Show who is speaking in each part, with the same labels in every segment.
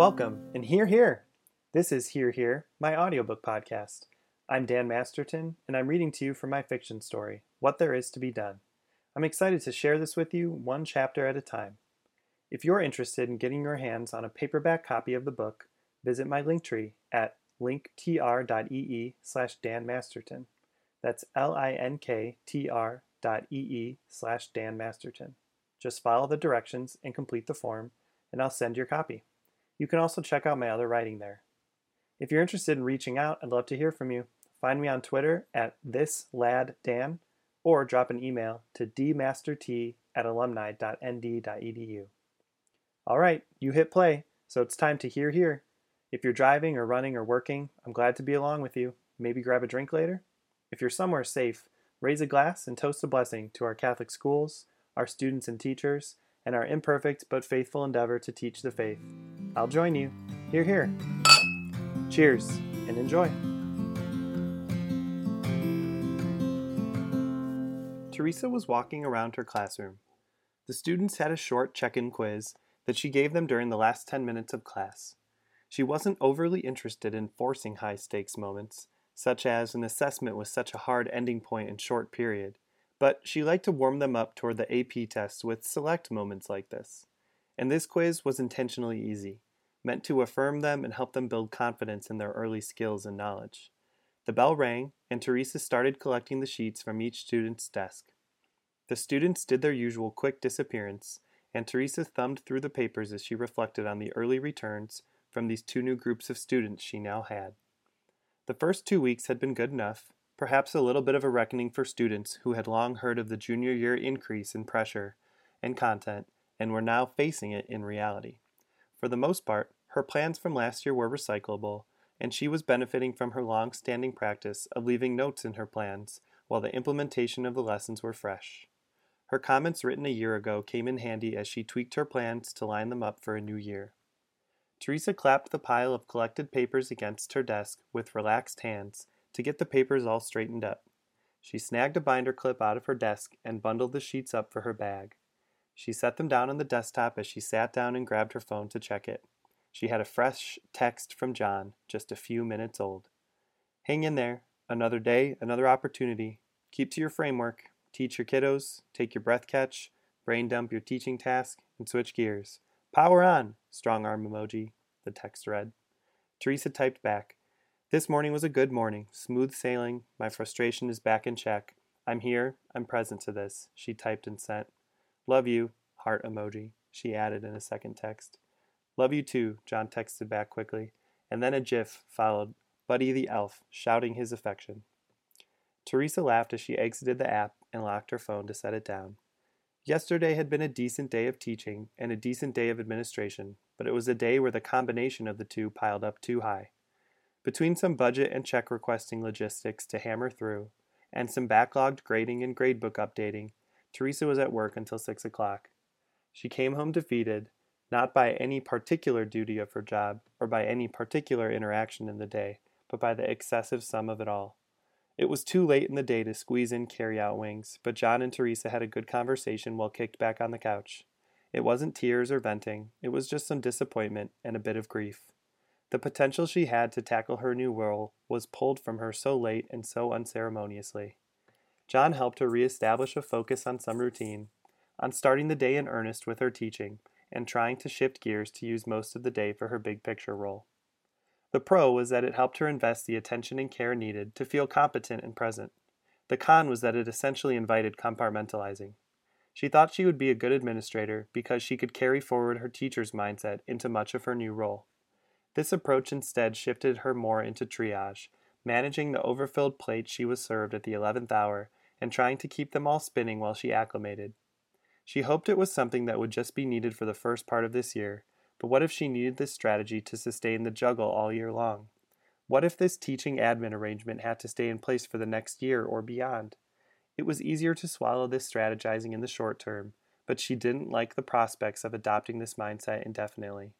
Speaker 1: Welcome, and here, here. This is Here, Here, my audiobook podcast. I'm Dan Masterton, and I'm reading to you from my fiction story, What There Is to Be Done. I'm excited to share this with you one chapter at a time. If you're interested in getting your hands on a paperback copy of the book, visit my link tree at linktr.ee slash Dan Masterton. That's L-I-N-K-T-R dot E-E slash Dan Masterton. Just follow the directions and complete the form, and I'll send your copy. You can also check out my other writing there. If you're interested in reaching out, I'd love to hear from you. Find me on Twitter at thisladdan or drop an email to dmastert at alumni.nd.edu. All right, you hit play, so it's time to hear here. If you're driving or running or working, I'm glad to be along with you. Maybe grab a drink later? If you're somewhere safe, raise a glass and toast a blessing to our Catholic schools, our students and teachers, and our imperfect but faithful endeavor to teach the faith. I'll join you. Here, here. Cheers and enjoy. Teresa was walking around her classroom. The students had a short check in quiz that she gave them during the last 10 minutes of class. She wasn't overly interested in forcing high stakes moments, such as an assessment with such a hard ending point and short period, but she liked to warm them up toward the AP tests with select moments like this. And this quiz was intentionally easy, meant to affirm them and help them build confidence in their early skills and knowledge. The bell rang, and Teresa started collecting the sheets from each student's desk. The students did their usual quick disappearance, and Teresa thumbed through the papers as she reflected on the early returns from these two new groups of students she now had. The first two weeks had been good enough, perhaps a little bit of a reckoning for students who had long heard of the junior year increase in pressure and content and were now facing it in reality. For the most part, her plans from last year were recyclable, and she was benefiting from her long standing practice of leaving notes in her plans while the implementation of the lessons were fresh. Her comments written a year ago came in handy as she tweaked her plans to line them up for a new year. Teresa clapped the pile of collected papers against her desk with relaxed hands to get the papers all straightened up. She snagged a binder clip out of her desk and bundled the sheets up for her bag. She set them down on the desktop as she sat down and grabbed her phone to check it. She had a fresh text from John, just a few minutes old. Hang in there. Another day, another opportunity. Keep to your framework. Teach your kiddos, take your breath catch, brain dump your teaching task, and switch gears. Power on! Strong arm emoji, the text read. Teresa typed back. This morning was a good morning, smooth sailing. My frustration is back in check. I'm here, I'm present to this, she typed and sent. Love you, heart emoji, she added in a second text. Love you too, John texted back quickly, and then a gif followed, Buddy the elf, shouting his affection. Teresa laughed as she exited the app and locked her phone to set it down. Yesterday had been a decent day of teaching and a decent day of administration, but it was a day where the combination of the two piled up too high. Between some budget and check requesting logistics to hammer through, and some backlogged grading and gradebook updating, Teresa was at work until six o'clock. She came home defeated, not by any particular duty of her job or by any particular interaction in the day, but by the excessive sum of it all. It was too late in the day to squeeze in carry out wings, but John and Teresa had a good conversation while kicked back on the couch. It wasn't tears or venting, it was just some disappointment and a bit of grief. The potential she had to tackle her new role was pulled from her so late and so unceremoniously. John helped her reestablish a focus on some routine, on starting the day in earnest with her teaching, and trying to shift gears to use most of the day for her big picture role. The pro was that it helped her invest the attention and care needed to feel competent and present. The con was that it essentially invited compartmentalizing. She thought she would be a good administrator because she could carry forward her teacher's mindset into much of her new role. This approach instead shifted her more into triage, managing the overfilled plates she was served at the eleventh hour and trying to keep them all spinning while she acclimated. She hoped it was something that would just be needed for the first part of this year, but what if she needed this strategy to sustain the juggle all year long? What if this teaching admin arrangement had to stay in place for the next year or beyond? It was easier to swallow this strategizing in the short term, but she didn't like the prospects of adopting this mindset indefinitely.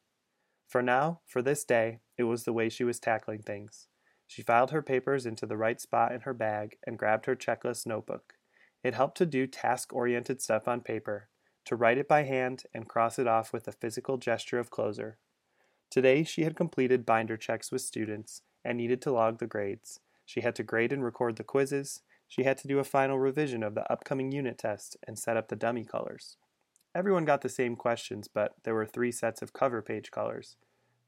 Speaker 1: For now, for this day, it was the way she was tackling things. She filed her papers into the right spot in her bag and grabbed her checklist notebook. It helped to do task oriented stuff on paper, to write it by hand and cross it off with a physical gesture of closure. Today she had completed binder checks with students and needed to log the grades. She had to grade and record the quizzes. She had to do a final revision of the upcoming unit test and set up the dummy colors. Everyone got the same questions, but there were three sets of cover page colors.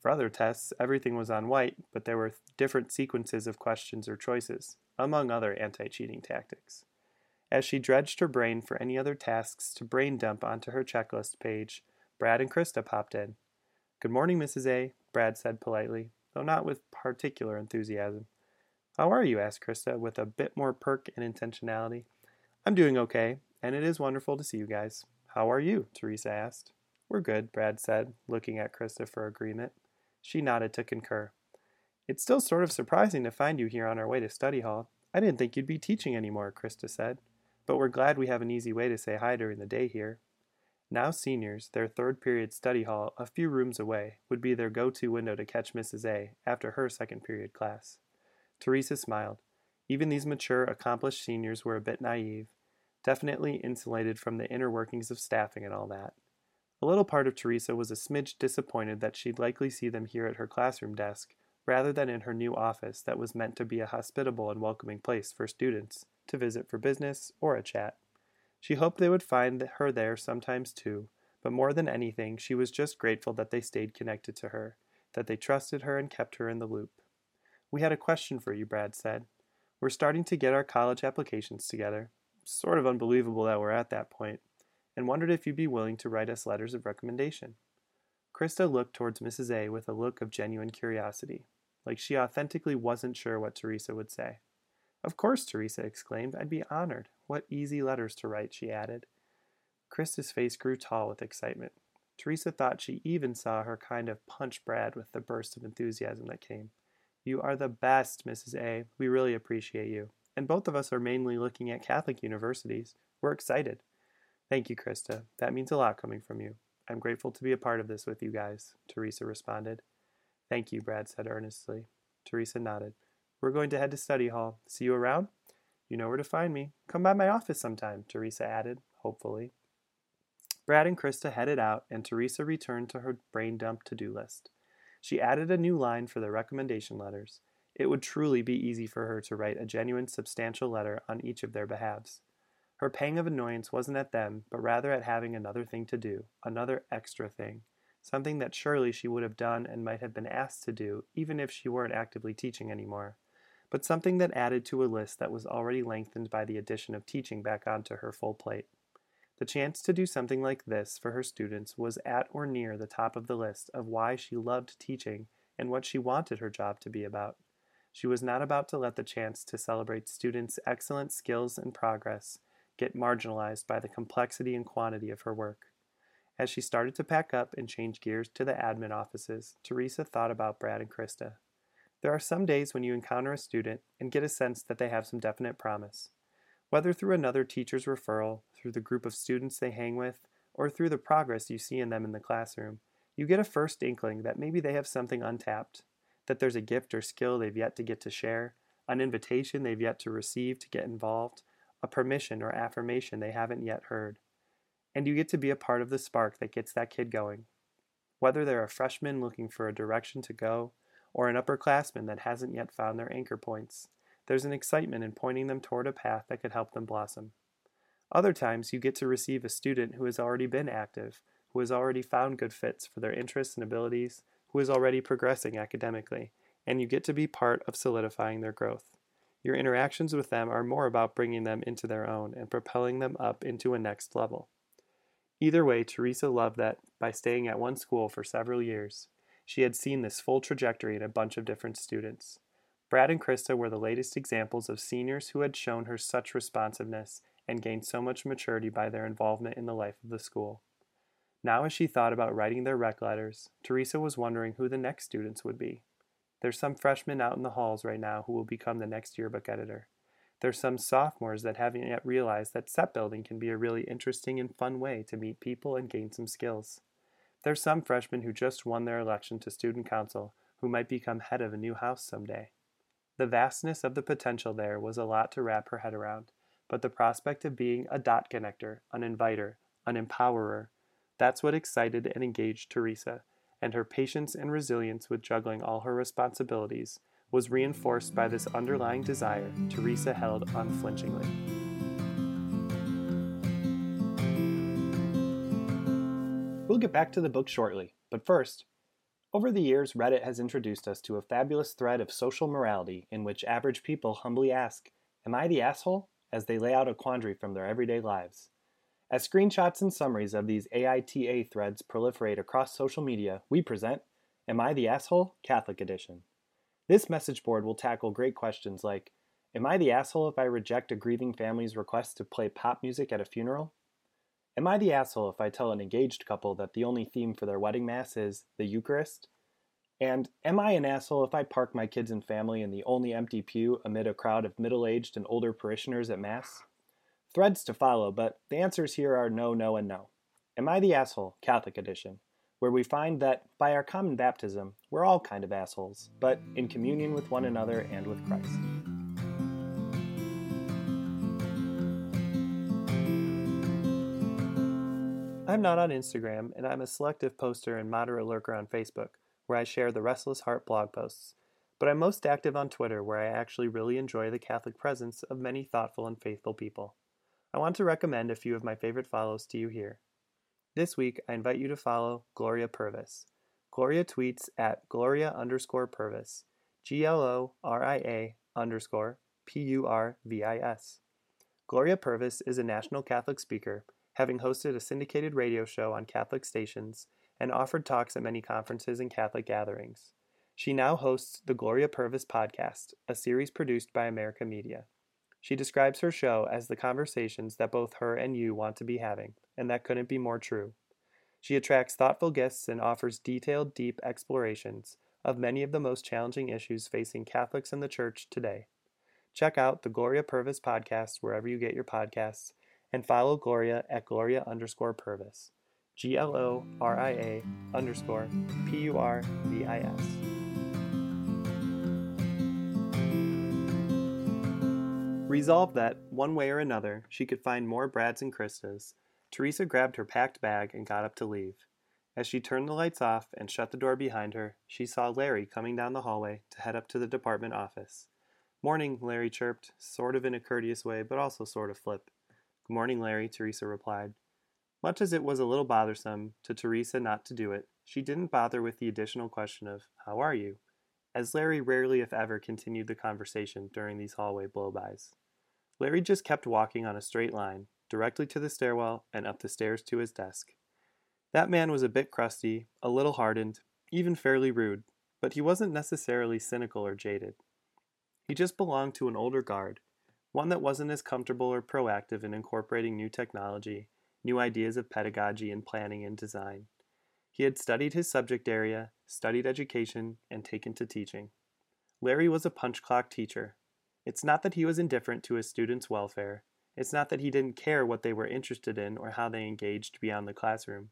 Speaker 1: For other tests, everything was on white, but there were different sequences of questions or choices, among other anti cheating tactics. As she dredged her brain for any other tasks to brain dump onto her checklist page, Brad and Krista popped in. Good morning, Mrs. A, Brad said politely, though not with particular enthusiasm. How are you? asked Krista, with a bit more perk and intentionality. I'm doing okay, and it is wonderful to see you guys. How are you? Teresa asked. We're good, Brad said, looking at Krista for agreement. She nodded to concur. It's still sort of surprising to find you here on our way to study hall. I didn't think you'd be teaching anymore, Krista said. But we're glad we have an easy way to say hi during the day here. Now seniors, their third period study hall, a few rooms away, would be their go-to window to catch Mrs. A after her second period class. Teresa smiled. Even these mature, accomplished seniors were a bit naive, definitely insulated from the inner workings of staffing and all that. A little part of Teresa was a smidge disappointed that she'd likely see them here at her classroom desk, rather than in her new office that was meant to be a hospitable and welcoming place for students to visit for business or a chat. She hoped they would find her there sometimes too, but more than anything, she was just grateful that they stayed connected to her, that they trusted her and kept her in the loop. We had a question for you, Brad said. We're starting to get our college applications together. Sort of unbelievable that we're at that point and wondered if you'd be willing to write us letters of recommendation. Krista looked towards Mrs. A with a look of genuine curiosity, like she authentically wasn't sure what Teresa would say. Of course, Teresa exclaimed. I'd be honored. What easy letters to write, she added. Krista's face grew tall with excitement. Teresa thought she even saw her kind of punch Brad with the burst of enthusiasm that came. You are the best, Mrs. A. We really appreciate you. And both of us are mainly looking at Catholic universities. We're excited. Thank you, Krista. That means a lot coming from you. I'm grateful to be a part of this with you guys, Teresa responded. Thank you, Brad said earnestly. Teresa nodded. We're going to head to study hall. See you around? You know where to find me. Come by my office sometime, Teresa added, hopefully. Brad and Krista headed out, and Teresa returned to her brain dump to do list. She added a new line for the recommendation letters. It would truly be easy for her to write a genuine, substantial letter on each of their behalves. Her pang of annoyance wasn't at them, but rather at having another thing to do, another extra thing, something that surely she would have done and might have been asked to do, even if she weren't actively teaching anymore, but something that added to a list that was already lengthened by the addition of teaching back onto her full plate. The chance to do something like this for her students was at or near the top of the list of why she loved teaching and what she wanted her job to be about. She was not about to let the chance to celebrate students' excellent skills and progress get marginalized by the complexity and quantity of her work. As she started to pack up and change gears to the admin offices, Teresa thought about Brad and Krista. There are some days when you encounter a student and get a sense that they have some definite promise. Whether through another teacher's referral, through the group of students they hang with, or through the progress you see in them in the classroom, you get a first inkling that maybe they have something untapped, that there's a gift or skill they've yet to get to share, an invitation they've yet to receive to get involved, a permission or affirmation they haven't yet heard. And you get to be a part of the spark that gets that kid going. Whether they're a freshman looking for a direction to go, or an upperclassman that hasn't yet found their anchor points, there's an excitement in pointing them toward a path that could help them blossom. Other times, you get to receive a student who has already been active, who has already found good fits for their interests and abilities, who is already progressing academically, and you get to be part of solidifying their growth. Your interactions with them are more about bringing them into their own and propelling them up into a next level. Either way, Teresa loved that by staying at one school for several years, she had seen this full trajectory in a bunch of different students. Brad and Krista were the latest examples of seniors who had shown her such responsiveness and gained so much maturity by their involvement in the life of the school. Now, as she thought about writing their rec letters, Teresa was wondering who the next students would be. There's some freshmen out in the halls right now who will become the next yearbook editor. There's some sophomores that haven't yet realized that set building can be a really interesting and fun way to meet people and gain some skills. There's some freshmen who just won their election to student council who might become head of a new house someday. The vastness of the potential there was a lot to wrap her head around, but the prospect of being a dot connector, an inviter, an empowerer, that's what excited and engaged Teresa, and her patience and resilience with juggling all her responsibilities was reinforced by this underlying desire Teresa held unflinchingly. We'll get back to the book shortly, but first, over the years, Reddit has introduced us to a fabulous thread of social morality in which average people humbly ask, Am I the asshole? as they lay out a quandary from their everyday lives. As screenshots and summaries of these AITA threads proliferate across social media, we present Am I the Asshole? Catholic Edition. This message board will tackle great questions like Am I the asshole if I reject a grieving family's request to play pop music at a funeral? Am I the asshole if I tell an engaged couple that the only theme for their wedding mass is the Eucharist? And am I an asshole if I park my kids and family in the only empty pew amid a crowd of middle aged and older parishioners at Mass? Threads to follow, but the answers here are no, no, and no. Am I the asshole? Catholic edition, where we find that by our common baptism, we're all kind of assholes, but in communion with one another and with Christ. I'm not on Instagram, and I'm a selective poster and moderate lurker on Facebook, where I share the Restless Heart blog posts. But I'm most active on Twitter, where I actually really enjoy the Catholic presence of many thoughtful and faithful people. I want to recommend a few of my favorite follows to you here. This week, I invite you to follow Gloria Purvis. Gloria tweets at Gloria underscore Purvis, G L O R I A underscore P U R V I S. Gloria Purvis is a national Catholic speaker having hosted a syndicated radio show on Catholic stations and offered talks at many conferences and Catholic gatherings. She now hosts the Gloria Purvis podcast, a series produced by America Media. She describes her show as the conversations that both her and you want to be having, and that couldn't be more true. She attracts thoughtful guests and offers detailed, deep explorations of many of the most challenging issues facing Catholics and the Church today. Check out the Gloria Purvis podcast wherever you get your podcasts and follow Gloria at Gloria underscore Purvis. G L O R I A underscore P U R V I S. Resolved that, one way or another, she could find more Brads and Kristas, Teresa grabbed her packed bag and got up to leave. As she turned the lights off and shut the door behind her, she saw Larry coming down the hallway to head up to the department office. Morning, Larry chirped, sort of in a courteous way, but also sort of flip. Good morning, Larry, Teresa replied. Much as it was a little bothersome to Teresa not to do it, she didn't bother with the additional question of, How are you? as Larry rarely, if ever, continued the conversation during these hallway blowbys. Larry just kept walking on a straight line, directly to the stairwell and up the stairs to his desk. That man was a bit crusty, a little hardened, even fairly rude, but he wasn't necessarily cynical or jaded. He just belonged to an older guard one that wasn't as comfortable or proactive in incorporating new technology, new ideas of pedagogy and planning and design. He had studied his subject area, studied education, and taken to teaching. Larry was a punch clock teacher. It's not that he was indifferent to his students' welfare. It's not that he didn't care what they were interested in or how they engaged beyond the classroom.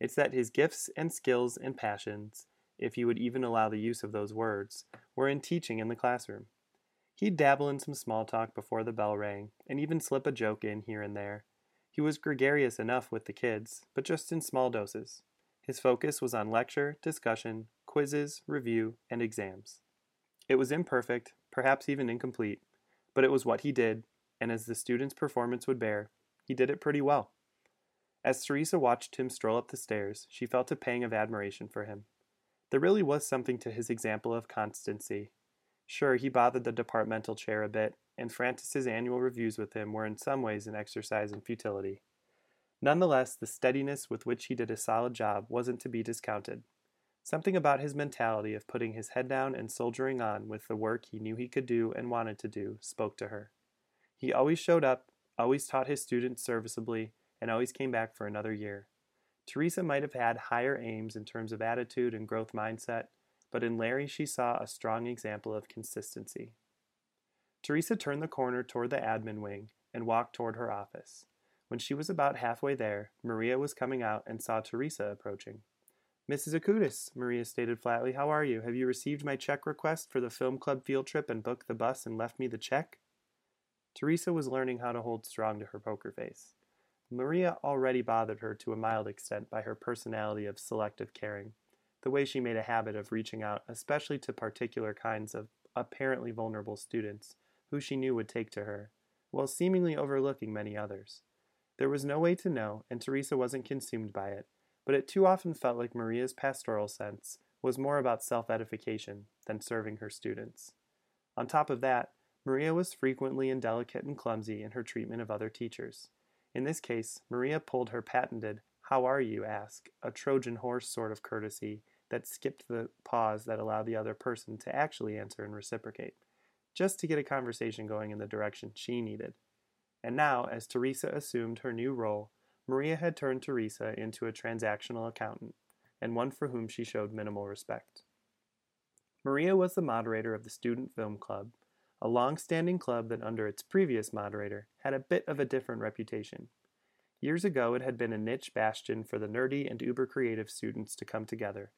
Speaker 1: It's that his gifts and skills and passions, if you would even allow the use of those words, were in teaching in the classroom. He'd dabble in some small talk before the bell rang, and even slip a joke in here and there. He was gregarious enough with the kids, but just in small doses. His focus was on lecture, discussion, quizzes, review, and exams. It was imperfect, perhaps even incomplete, but it was what he did, and as the student's performance would bear, he did it pretty well. As Teresa watched him stroll up the stairs, she felt a pang of admiration for him. There really was something to his example of constancy, Sure, he bothered the departmental chair a bit, and Francis's annual reviews with him were in some ways an exercise in futility. Nonetheless, the steadiness with which he did a solid job wasn't to be discounted. Something about his mentality of putting his head down and soldiering on with the work he knew he could do and wanted to do spoke to her. He always showed up, always taught his students serviceably, and always came back for another year. Teresa might have had higher aims in terms of attitude and growth mindset, but in Larry she saw a strong example of consistency. Teresa turned the corner toward the admin wing and walked toward her office. When she was about halfway there, Maria was coming out and saw Teresa approaching. Mrs. Acutis, Maria stated flatly, how are you? Have you received my check request for the film club field trip and booked the bus and left me the check? Teresa was learning how to hold strong to her poker face. Maria already bothered her to a mild extent by her personality of selective caring. the way she made a habit of reaching out, especially to particular kinds of apparently vulnerable students who she knew would take to her, while seemingly overlooking many others. There was no way to know, and Teresa wasn't consumed by it, but it too often felt like Maria's pastoral sense was more about self edification than serving her students. On top of that, Maria was frequently indelicate and clumsy in her treatment of other teachers. In this case, Maria pulled her patented, How are you? ask, a Trojan horse sort of courtesy that skipped the pause that allowed the other person to actually answer and reciprocate, just to get a conversation going in the direction she needed. And now, as Teresa assumed her new role, Maria had turned Teresa into a transactional accountant, and one for whom she showed minimal respect. Maria was the moderator of the Student Film Club, a long standing club that, under its previous moderator, had a bit of a different reputation. Years ago, it had been a niche bastion for the nerdy and uber creative students to come together.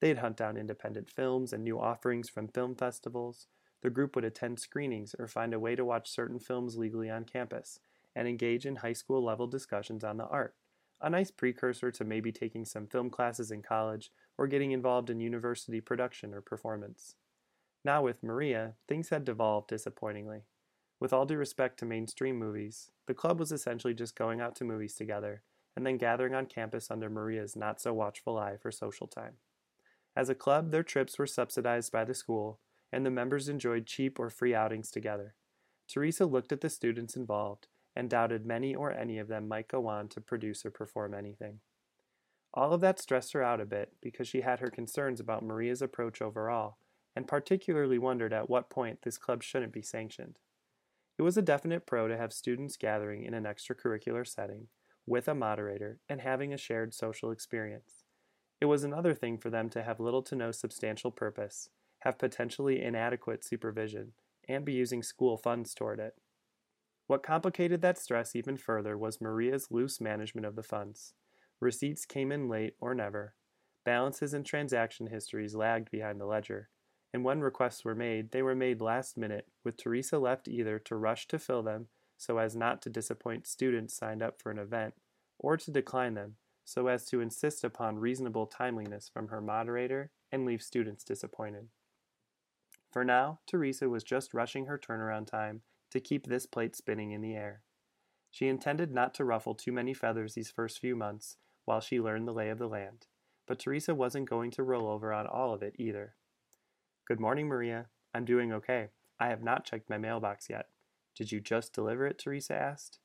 Speaker 1: They'd hunt down independent films and new offerings from film festivals. The group would attend screenings or find a way to watch certain films legally on campus and engage in high school level discussions on the art, a nice precursor to maybe taking some film classes in college or getting involved in university production or performance. Now, with Maria, things had devolved disappointingly. With all due respect to mainstream movies, the club was essentially just going out to movies together and then gathering on campus under Maria's not so watchful eye for social time. As a club, their trips were subsidized by the school, and the members enjoyed cheap or free outings together. Teresa looked at the students involved and doubted many or any of them might go on to produce or perform anything. All of that stressed her out a bit because she had her concerns about Maria's approach overall and particularly wondered at what point this club shouldn't be sanctioned. It was a definite pro to have students gathering in an extracurricular setting, with a moderator, and having a shared social experience. It was another thing for them to have little to no substantial purpose, have potentially inadequate supervision, and be using school funds toward it. What complicated that stress even further was Maria's loose management of the funds. Receipts came in late or never. Balances and transaction histories lagged behind the ledger, and when requests were made, they were made last minute, with Teresa left either to rush to fill them so as not to disappoint students signed up for an event, or to decline them so as to insist upon reasonable timeliness from her moderator and leave students disappointed. For now, Teresa was just rushing her turnaround time to keep this plate spinning in the air. She intended not to ruffle too many feathers these first few months while she learned the lay of the land, but Teresa wasn't going to roll over on all of it either. Good morning, Maria. I'm doing okay. I have not checked my mailbox yet. Did you just deliver it? Teresa asked.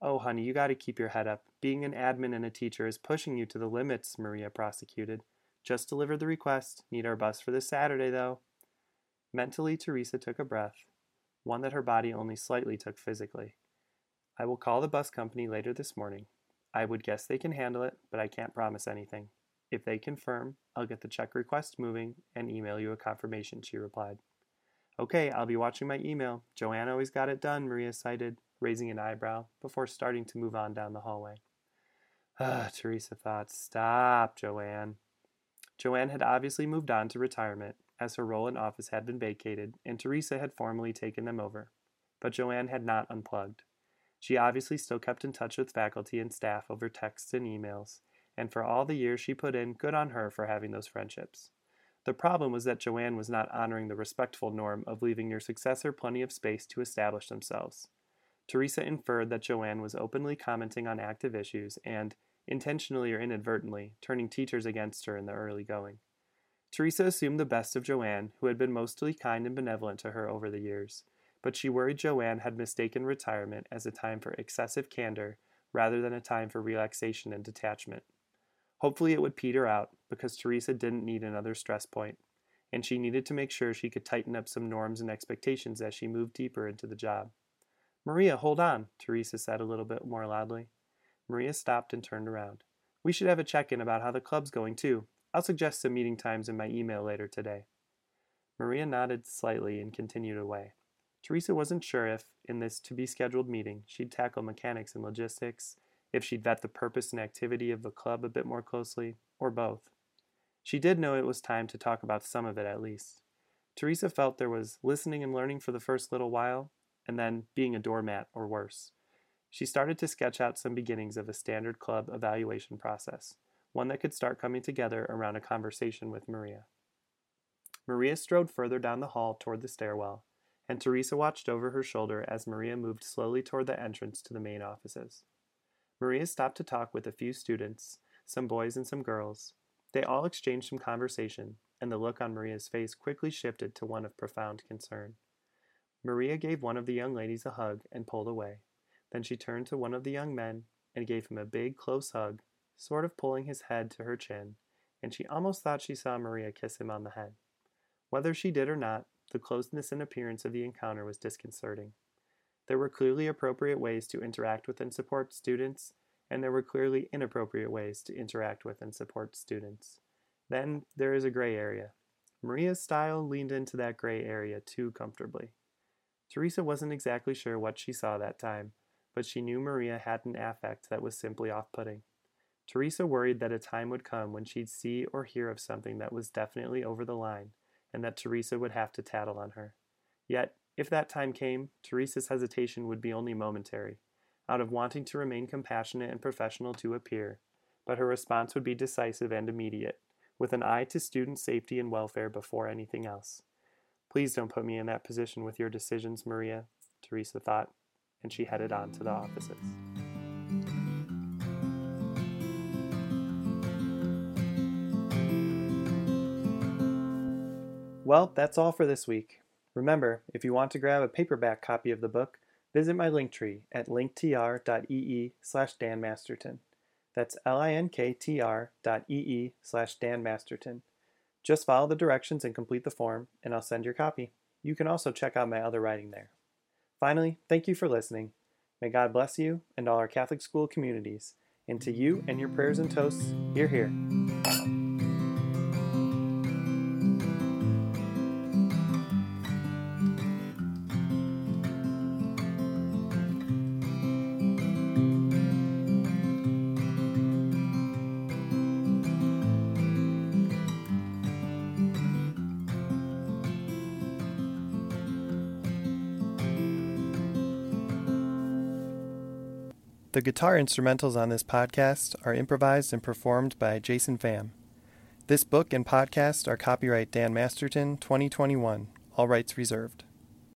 Speaker 1: Oh, honey, you got to keep your head up. Being an admin and a teacher is pushing you to the limits, Maria prosecuted. Just delivered the request. Need our bus for this Saturday, though. Mentally, Teresa took a breath, one that her body only slightly took physically. I will call the bus company later this morning. I would guess they can handle it, but I can't promise anything. If they confirm, I'll get the check request moving and email you a confirmation, she replied. Okay, I'll be watching my email. Joanne always got it done, Maria cited, raising an eyebrow before starting to move on down the hallway. Ah, Teresa thought, stop, Joanne. Joanne had obviously moved on to retirement, as her role in office had been vacated, and Teresa had formally taken them over. But Joanne had not unplugged. She obviously still kept in touch with faculty and staff over texts and emails, and for all the years she put in, good on her for having those friendships. The problem was that Joanne was not honoring the respectful norm of leaving your successor plenty of space to establish themselves. Teresa inferred that Joanne was openly commenting on active issues and, intentionally or inadvertently, turning teachers against her in the early going. Teresa assumed the best of Joanne, who had been mostly kind and benevolent to her over the years, but she worried Joanne had mistaken retirement as a time for excessive candor rather than a time for relaxation and detachment. Hopefully, it would peter out because Teresa didn't need another stress point, and she needed to make sure she could tighten up some norms and expectations as she moved deeper into the job. Maria, hold on, Teresa said a little bit more loudly. Maria stopped and turned around. We should have a check in about how the club's going, too. I'll suggest some meeting times in my email later today. Maria nodded slightly and continued away. Teresa wasn't sure if, in this to be scheduled meeting, she'd tackle mechanics and logistics, if she'd vet the purpose and activity of the club a bit more closely, or both. She did know it was time to talk about some of it at least. Teresa felt there was listening and learning for the first little while, and then being a doormat or worse. She started to sketch out some beginnings of a standard club evaluation process, one that could start coming together around a conversation with Maria. Maria strode further down the hall toward the stairwell, and Teresa watched over her shoulder as Maria moved slowly toward the entrance to the main offices. Maria stopped to talk with a few students, some boys and some girls. They all exchanged some conversation, and the look on Maria's face quickly shifted to one of profound concern. Maria gave one of the young ladies a hug and pulled away. Then she turned to one of the young men and gave him a big, close hug, sort of pulling his head to her chin, and she almost thought she saw Maria kiss him on the head. Whether she did or not, the closeness and appearance of the encounter was disconcerting. There were clearly appropriate ways to interact with and support students, and there were clearly inappropriate ways to interact with and support students. Then there is a gray area. Maria's style leaned into that gray area too comfortably. Teresa wasn't exactly sure what she saw that time, but she knew Maria had an affect that was simply off putting. Teresa worried that a time would come when she'd see or hear of something that was definitely over the line, and that Teresa would have to tattle on her. Yet, if that time came, Teresa's hesitation would be only momentary, out of wanting to remain compassionate and professional to appear, but her response would be decisive and immediate, with an eye to student safety and welfare before anything else. Please don't put me in that position with your decisions, Maria, Teresa thought, and she headed on to the offices. Well, that's all for this week. Remember, if you want to grab a paperback copy of the book, visit my link tree at linktr.ee slash danmasterton. That's linktr dot ee slash danmasterton. Just follow the directions and complete the form, and I'll send your copy. You can also check out my other writing there. Finally, thank you for listening. May God bless you and all our Catholic school communities. And to you and your prayers and toasts, hear, hear. The guitar instrumentals on this podcast are improvised and performed by Jason Pham. This book and podcast are copyright Dan Masterton 2021, all rights reserved.